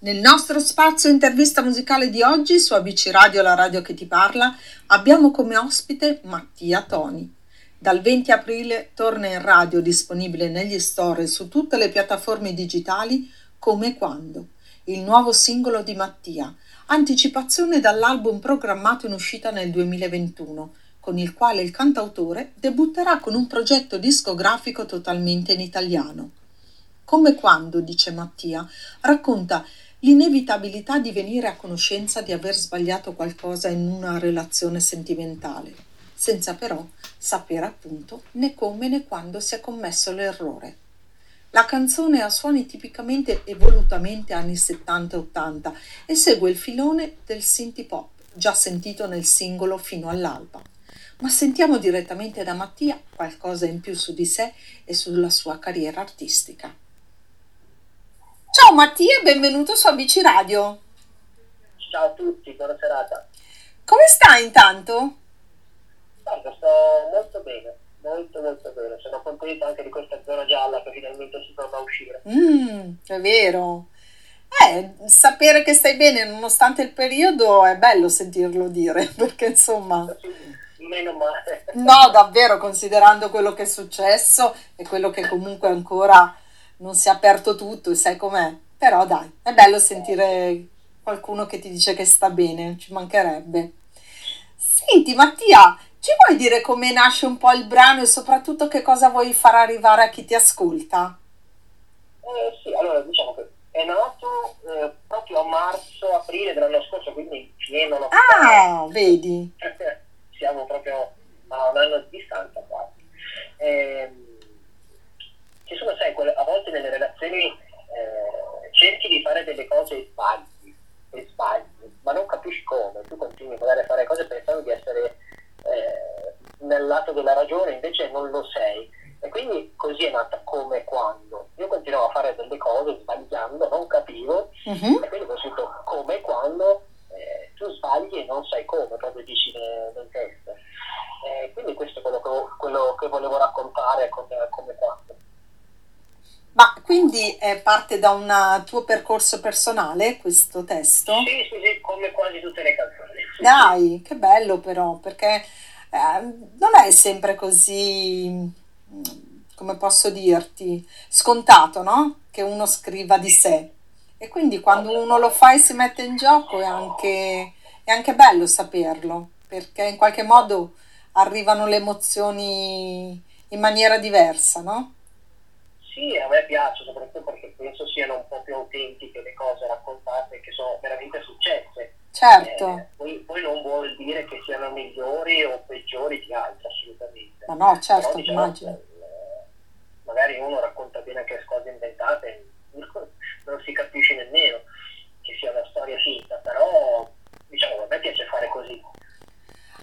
Nel nostro spazio intervista musicale di oggi su ABC Radio, la radio che ti parla, abbiamo come ospite Mattia Toni. Dal 20 aprile torna in radio disponibile negli store e su tutte le piattaforme digitali Come Quando, il nuovo singolo di Mattia, anticipazione dall'album programmato in uscita nel 2021, con il quale il cantautore debutterà con un progetto discografico totalmente in italiano. Come quando, dice Mattia, racconta l'inevitabilità di venire a conoscenza di aver sbagliato qualcosa in una relazione sentimentale, senza però sapere appunto né come né quando si è commesso l'errore. La canzone ha suoni tipicamente e volutamente anni 70 e 80 e segue il filone del synth pop, già sentito nel singolo fino all'alba. Ma sentiamo direttamente da Mattia qualcosa in più su di sé e sulla sua carriera artistica. Mattia e benvenuto su ABC Radio. Ciao a tutti, buona serata. Come stai intanto? Guarda, sto molto bene, molto molto bene. Sono contento anche di questa zona gialla che finalmente si torna a uscire. Mm, è vero. Eh, sapere che stai bene nonostante il periodo è bello sentirlo dire, perché insomma... meno male. No, davvero, considerando quello che è successo e quello che comunque ancora non si è aperto tutto sai com'è. Però dai, è bello sentire qualcuno che ti dice che sta bene, ci mancherebbe. Senti Mattia, ci vuoi dire come nasce un po' il brano e soprattutto che cosa vuoi far arrivare a chi ti ascolta? Eh, sì, allora diciamo che è nato eh, proprio a marzo-aprile dell'anno scorso, quindi pieno lockdown. Ah, vedi. Siamo proprio a un anno di distanza quasi. Eh, ci sono, sai, a volte nelle relazioni eh, cerchi di fare delle cose e sbagli, e sbagli, ma non capisci come, tu continui magari a fare cose pensando di essere eh, nel lato della ragione, invece non lo sei. E quindi così è nata come quando. Io continuavo a fare delle cose sbagliando, non capivo, uh-huh. e quindi ho scritto come quando eh, tu sbagli e non sai come, proprio dici nel, nel testo. Eh, quindi questo è quello che, quello che volevo raccontare come, come quando. Ma quindi è parte da un tuo percorso personale questo testo? Sì, sì, sì, come quasi tutte le canzoni. Dai, che bello però, perché eh, non è sempre così, come posso dirti, scontato, no? Che uno scriva di sé. E quindi quando uno lo fa e si mette in gioco è anche, è anche bello saperlo, perché in qualche modo arrivano le emozioni in maniera diversa, no? Sì, a me piace, soprattutto perché penso siano un po' più autentiche le cose raccontate che sono veramente successe. Certo. Eh, poi, poi, non vuol dire che siano migliori o peggiori di altri, assolutamente. Ma no, certo, Però, diciamo, immagino. Eh, magari uno racconta bene anche cose inventate, non si capisce nemmeno che sia una storia finta, però diciamo a me piace fare così.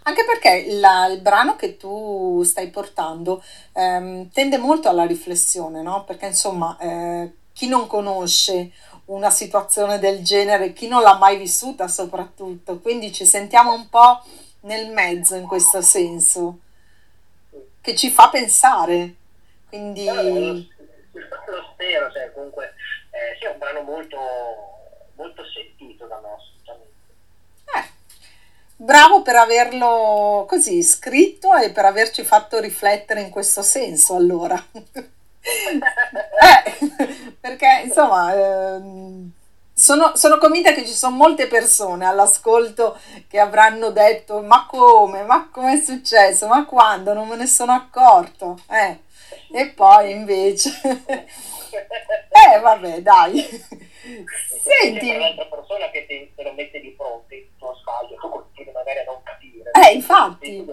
Anche perché la, il brano che tu stai portando ehm, tende molto alla riflessione, no? Perché insomma, eh, chi non conosce una situazione del genere, chi non l'ha mai vissuta soprattutto, quindi ci sentiamo un po' nel mezzo in questo senso, che ci fa pensare. Quindi... Eh, lo spero, cioè, comunque eh, sì, è un brano molto, molto sentito da noi Bravo per averlo così scritto e per averci fatto riflettere in questo senso, allora. eh, perché insomma, ehm, sono, sono, convinta che ci sono molte persone all'ascolto che avranno detto: Ma come? Ma come è successo? Ma quando? Non me ne sono accorto. Eh, e poi invece, eh, vabbè, dai. Senti, c'è un'altra persona che ti, te lo mette di fronte, tuo sbaglio, tu continui magari a non capire. Eh, infatti.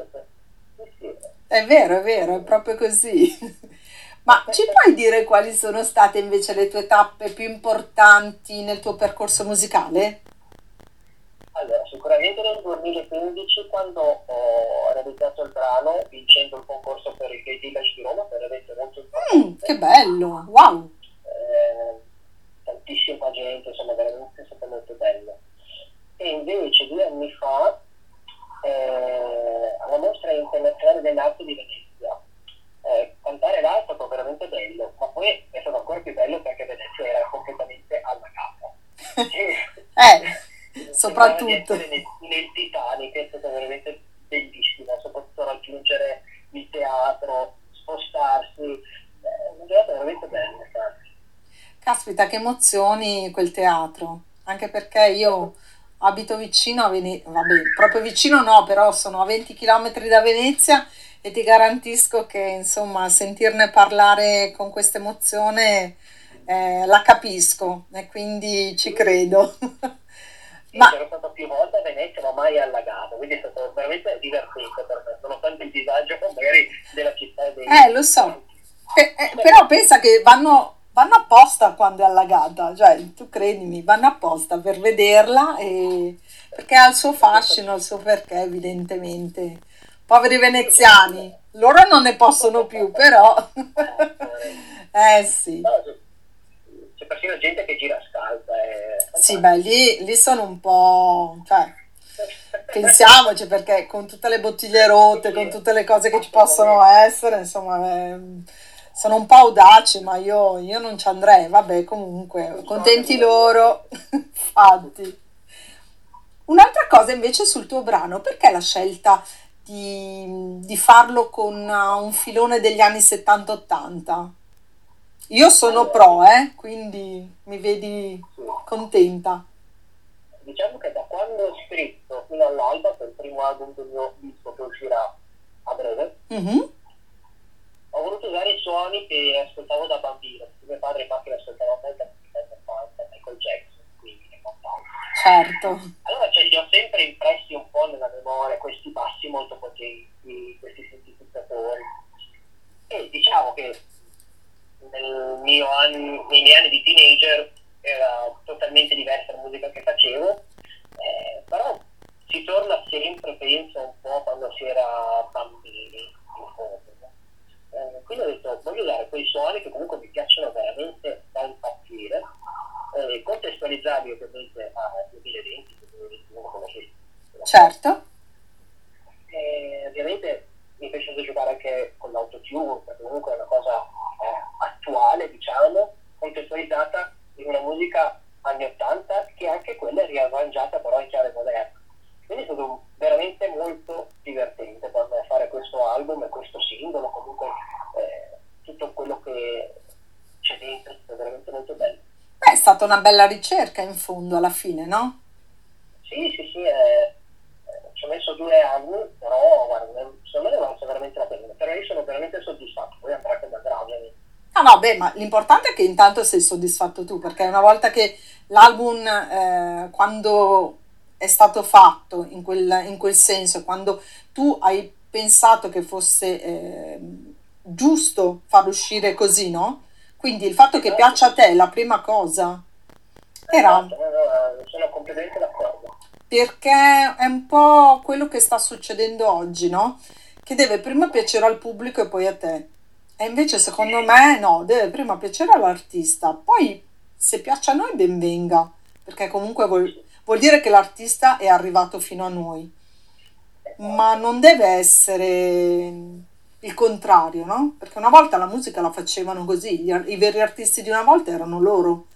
È vero, è vero, è proprio così. Ma ci puoi dire quali sono state invece le tue tappe più importanti nel tuo percorso musicale? Allora, sicuramente nel 2015 quando ho realizzato il brano vincendo il concorso per il Gay Village di Roma, veramente molto importante. Mm, che bello, wow! Eh, tantissima gente, insomma veramente è stato molto bello. E invece due anni fa eh, alla mostra internazionale dell'arte di Venezia, eh, cantare è stato veramente bello, ma poi è stato ancora più bello perché Venezia era completamente alla casa. eh, soprattutto. Nel, nel Titanic è stata veramente bellissima, soprattutto raggiungere il teatro, spostarsi, è una giornata veramente bella. Caspita, che emozioni quel teatro, anche perché io abito vicino a Venezia, vabbè, proprio vicino no, però sono a 20 km da Venezia e ti garantisco che insomma sentirne parlare con questa emozione eh, la capisco e quindi ci credo. Sì, ma... Sono stato più volte a Venezia, ma mai allagato, quindi è stato veramente divertente per me, nonostante il disagio magari della città. Dei... Eh, lo so, eh, eh, però pensa che vanno, vanno apposta quando è allagata, cioè tu credimi, vanno apposta per vederla e... perché ha il suo fascino, il suo perché evidentemente. Poveri veneziani, loro non ne possono più, però... eh sì c'è persino gente che gira scalza. E... Sì, beh, lì, lì sono un po'... Cioè, pensiamoci perché con tutte le bottiglie rotte, con tutte le cose che ci possono essere, insomma, eh, sono un po' audaci, ma io, io non ci andrei. Vabbè, comunque, contenti loro, infatti. Un'altra cosa invece sul tuo brano, perché la scelta di, di farlo con un filone degli anni 70-80? Io sono pro, eh, quindi mi vedi contenta. Diciamo che da quando ho scritto fino all'alba, è il primo album del mio disco che uscirà a breve, mm-hmm. Ho voluto usare i suoni che ascoltavo da bambino. Mio padre infatti ascoltava molto Michael Jackson, quindi Certo. Allora cioè, li ho sempre impressi un po' nella memoria questi bassi molto potenti, questi sintetizzatori. E diciamo che nel mio anni, nei miei anni di teenager era totalmente diversa la musica che facevo, eh, però si torna sempre, penso, un po' quando si era bambini, in fondo. Eh, quindi ho detto, voglio usare quei suoni che comunque mi piacciono veramente da impazzire, eh, contestualizzarli ovviamente a 2020, 2021, come si Certo. E ovviamente mi piace giocare anche con l'autotune, perché comunque è una cosa eh, attuale, diciamo, contestualizzata in una musica anni 80 che anche quella è riarrangiata però in chiave moderna. Quindi è stato veramente molto divertente per me fare questo album e questo singolo, comunque eh, tutto quello che c'è dentro, è stato veramente molto bello. Beh, è stata una bella ricerca in fondo alla fine, no? Sì, sì, sì, messo due anni, però guarda, secondo me ne valse veramente la pena. Però io sono veramente soddisfatto, poi andrà come andrà ovviamente. Ah no, beh, ma l'importante è che intanto sei soddisfatto tu, perché una volta che l'album, eh, quando è stato fatto in quel, in quel, senso, quando tu hai pensato che fosse eh, giusto farlo uscire così, no? Quindi il fatto che piaccia a te è la prima cosa. Era... Esatto, sono completamente d'accordo perché è un po' quello che sta succedendo oggi, no? Che deve prima piacere al pubblico e poi a te. E invece secondo me no, deve prima piacere all'artista, poi se piace a noi ben venga, perché comunque vuol, vuol dire che l'artista è arrivato fino a noi. Ma non deve essere il contrario, no? Perché una volta la musica la facevano così, i veri artisti di una volta erano loro.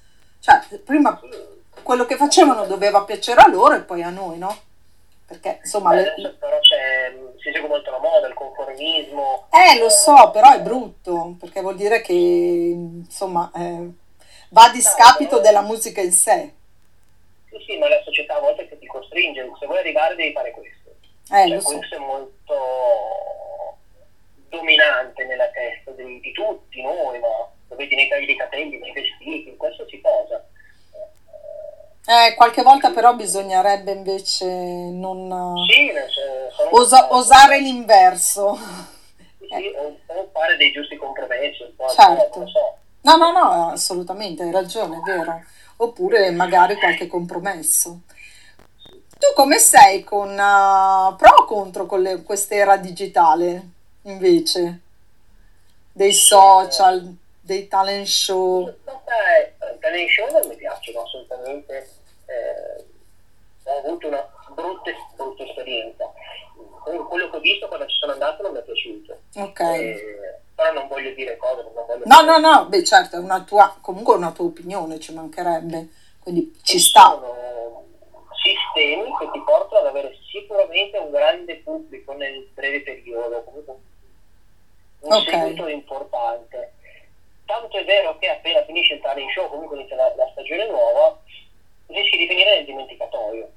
Cioè, prima quello che facevano doveva piacere a loro e poi a noi, no? Perché insomma... Beh, adesso però si segue molto la moda, il conformismo. Eh, lo so, però è brutto, perché vuol dire che insomma eh, va a discapito della musica in sé. Sì, sì, ma la società a volte che ti costringe, se vuoi arrivare devi fare questo. Eh, cioè, questo so. è molto dominante nella testa di, di tutti noi, ma lo vedi nei tagli dei capelli, nei vestiti, in qualsiasi cosa. Eh, qualche volta però bisognerebbe invece non sì, osa, osare l'inverso. Sì, eh. o, o, fare dei giusti compromessi. certo. So. No, no, no, assolutamente, hai ragione, è vero. Oppure magari qualche compromesso. Tu come sei con uh, pro o contro con le, quest'era digitale invece? Dei social, dei talent show? Beh, talent show non mi piacciono assolutamente eh, ho avuto una brutta, brutta esperienza. Quello che ho visto quando ci sono andato non mi è piaciuto. Ok. Eh, però non voglio dire cose. no, no, no, beh certo, è una tua, comunque una tua opinione, ci mancherebbe. quindi ci sta. Sono sistemi che ti portano ad avere sicuramente un grande pubblico nel breve periodo, comunque un okay. seguito importante. Tanto è vero che appena finisce il talent show, comunque inizia la, la stagione nuova, rischi di finire nel dimenticatoio.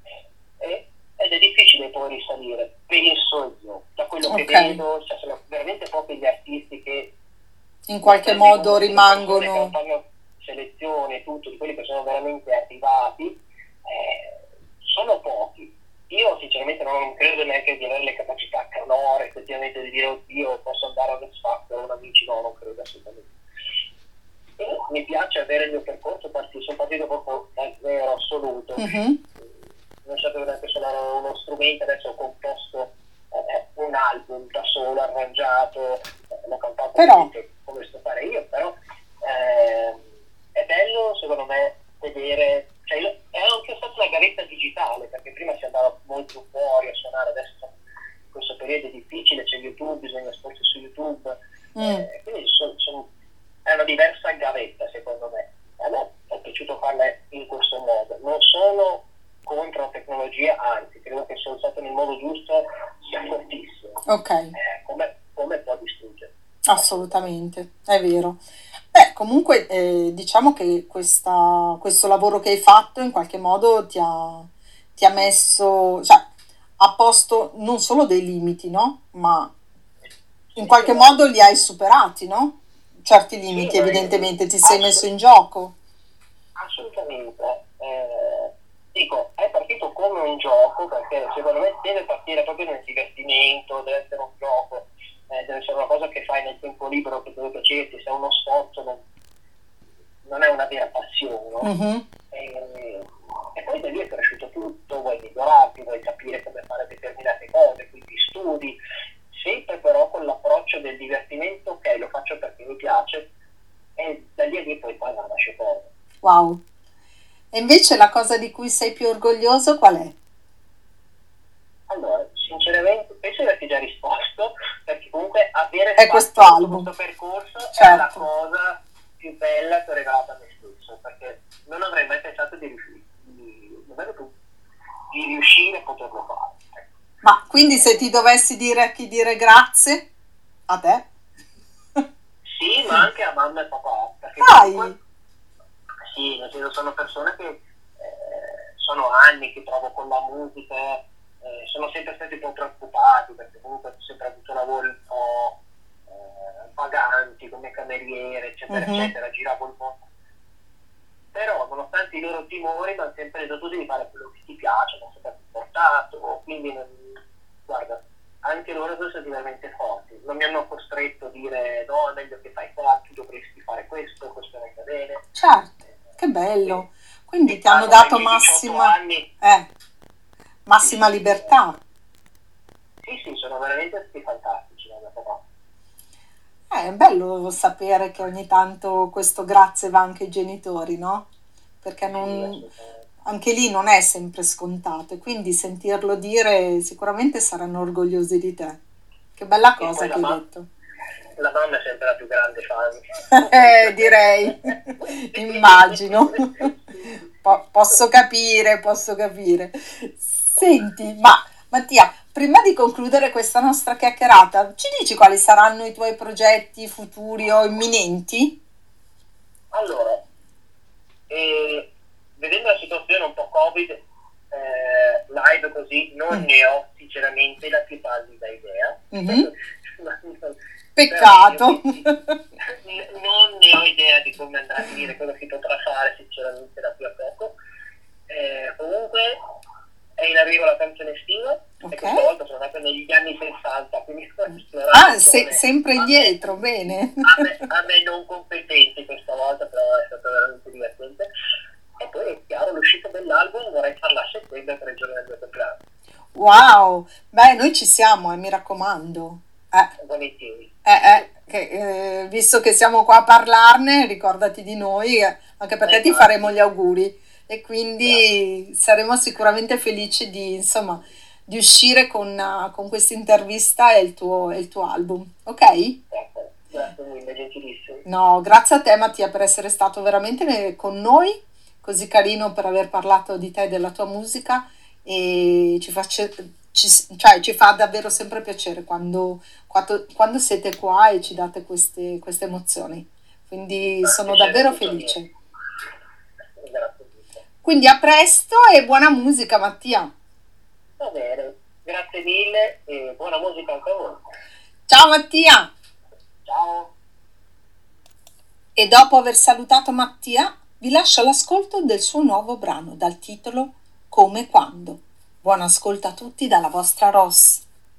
E, ed è difficile poi risalire, penso io, da quello okay. che vedo, cioè sono veramente pochi gli artisti che in qualche modo rimangono selezione tutto di quelli che sono veramente arrivati eh, sono pochi io sinceramente non credo neanche di avere le capacità canore effettivamente di dire oddio posso andare a X Factor con amici no non credo assolutamente e mi piace avere percorso partito, sono partito proprio dal zero assoluto mm-hmm. non sapevo neanche suonare uno strumento adesso ho composto eh, un album da solo arrangiato eh, l'ho cantato però... come sto fare io però eh, è bello secondo me vedere cioè, è anche stata una gavetta digitale perché prima si andava molto fuori a suonare adesso in questo periodo è difficile c'è YouTube bisogna esporsi su YouTube mm. eh, quindi son, son, è una diversa gavetta secondo me è piaciuto farla in questo modo non sono contro la tecnologia anzi credo che se usata nel modo giusto sia fortissimo ok eh, come, come può distruggere assolutamente è vero Beh, comunque eh, diciamo che questa, questo lavoro che hai fatto in qualche modo ti ha, ti ha messo, cioè, a posto non solo dei limiti, no? Ma in qualche modo li hai superati, no? Certi limiti, evidentemente, ti sei messo in gioco. Assolutamente. Eh, dico, è partito come un gioco, perché secondo me deve partire proprio nel divertimento, deve essere un gioco eh, deve essere una cosa che fai nel tempo libero che deve piacerti, se è uno sforzo non, non è una vera passione. No? Uh-huh. E, e, poi da lì è cresciuto tutto, vuoi migliorarti, vuoi capire come fare determinate cose, quindi studi, sempre però con l'approccio del divertimento, ok, lo faccio perché mi piace, e da lì a lì poi poi nasce poi. Wow. E invece la cosa di cui sei più orgoglioso qual è? Allora, sinceramente, penso di averti già risposto, perché comunque avere è questo, album. questo percorso certo. è la cosa più bella che ho regalato a me stesso, perché non avrei mai pensato di riuscire, di, di riuscire a poterlo fare. Ecco. Ma quindi se ti dovessi dire a chi dire grazie, a te? Sì, ma anche a mamma e papà. Perché Dai! Comunque, sì, nel senso sono persone che eh, sono anni che trovo con la musica eh, sono sempre stati un po' preoccupati perché comunque ho sempre avuto lavori un po' eh, paganti come cameriere eccetera uh-huh. eccetera giravo il mondo però nonostante i loro timori mi hanno sempre detto tu devi fare quello che ti piace non sempre portato quindi non, guarda anche loro sono stati veramente forti non mi hanno costretto a dire no è meglio che fai qua tu dovresti fare questo questo non va bene certo che bello quindi ti hanno dato massima eh massima libertà. Sì, sì, sono veramente stati fantastici. Eh, è bello sapere che ogni tanto questo grazie va anche ai genitori, no? Perché non, sì, anche lì non è sempre scontato e quindi sentirlo dire sicuramente saranno orgogliosi di te. Che bella cosa che hai ma- detto. La mamma è sempre la più grande fan. eh, direi, immagino. Po- posso capire, posso capire. Senti, ma Mattia, prima di concludere questa nostra chiacchierata, ci dici quali saranno i tuoi progetti futuri o imminenti? Allora, eh, vedendo la situazione un po' Covid, eh, live così, non mm. ne ho sinceramente la più pallida idea. Mm-hmm. Peccato. non ne ho idea di come andrà a finire, cosa si potrà fare sinceramente da qui a poco. Eh, comunque è in arrivo la canzone estiva okay. e questa volta sono andato negli anni 60 quindi ah se, sempre indietro bene a me, a me, non competenti questa volta però è stato veramente divertente e poi è chiaro l'uscita dell'album vorrei farla a settembre per il giorno del mio compleanno wow beh noi ci siamo eh, mi raccomando eh. volentieri eh, eh, che, eh, visto che siamo qua a parlarne ricordati di noi eh, anche perché ti esatto. faremo gli auguri e quindi yeah. saremo sicuramente felici di, insomma, di uscire con, uh, con questa intervista e il, tuo, e il tuo album, ok? Grazie mille, gentilissimo. No, grazie a te Mattia per essere stato veramente con noi così carino per aver parlato di te e della tua musica e ci, faccia, ci, cioè, ci fa davvero sempre piacere quando, quando, quando, siete qua e ci date queste, queste emozioni. Quindi sono davvero felice. Quindi a presto e buona musica Mattia. Va bene, grazie mille e buona musica anche a voi. Ciao Mattia. Ciao. E dopo aver salutato Mattia, vi lascio l'ascolto del suo nuovo brano dal titolo Come quando. Buon ascolto a tutti dalla vostra Ross.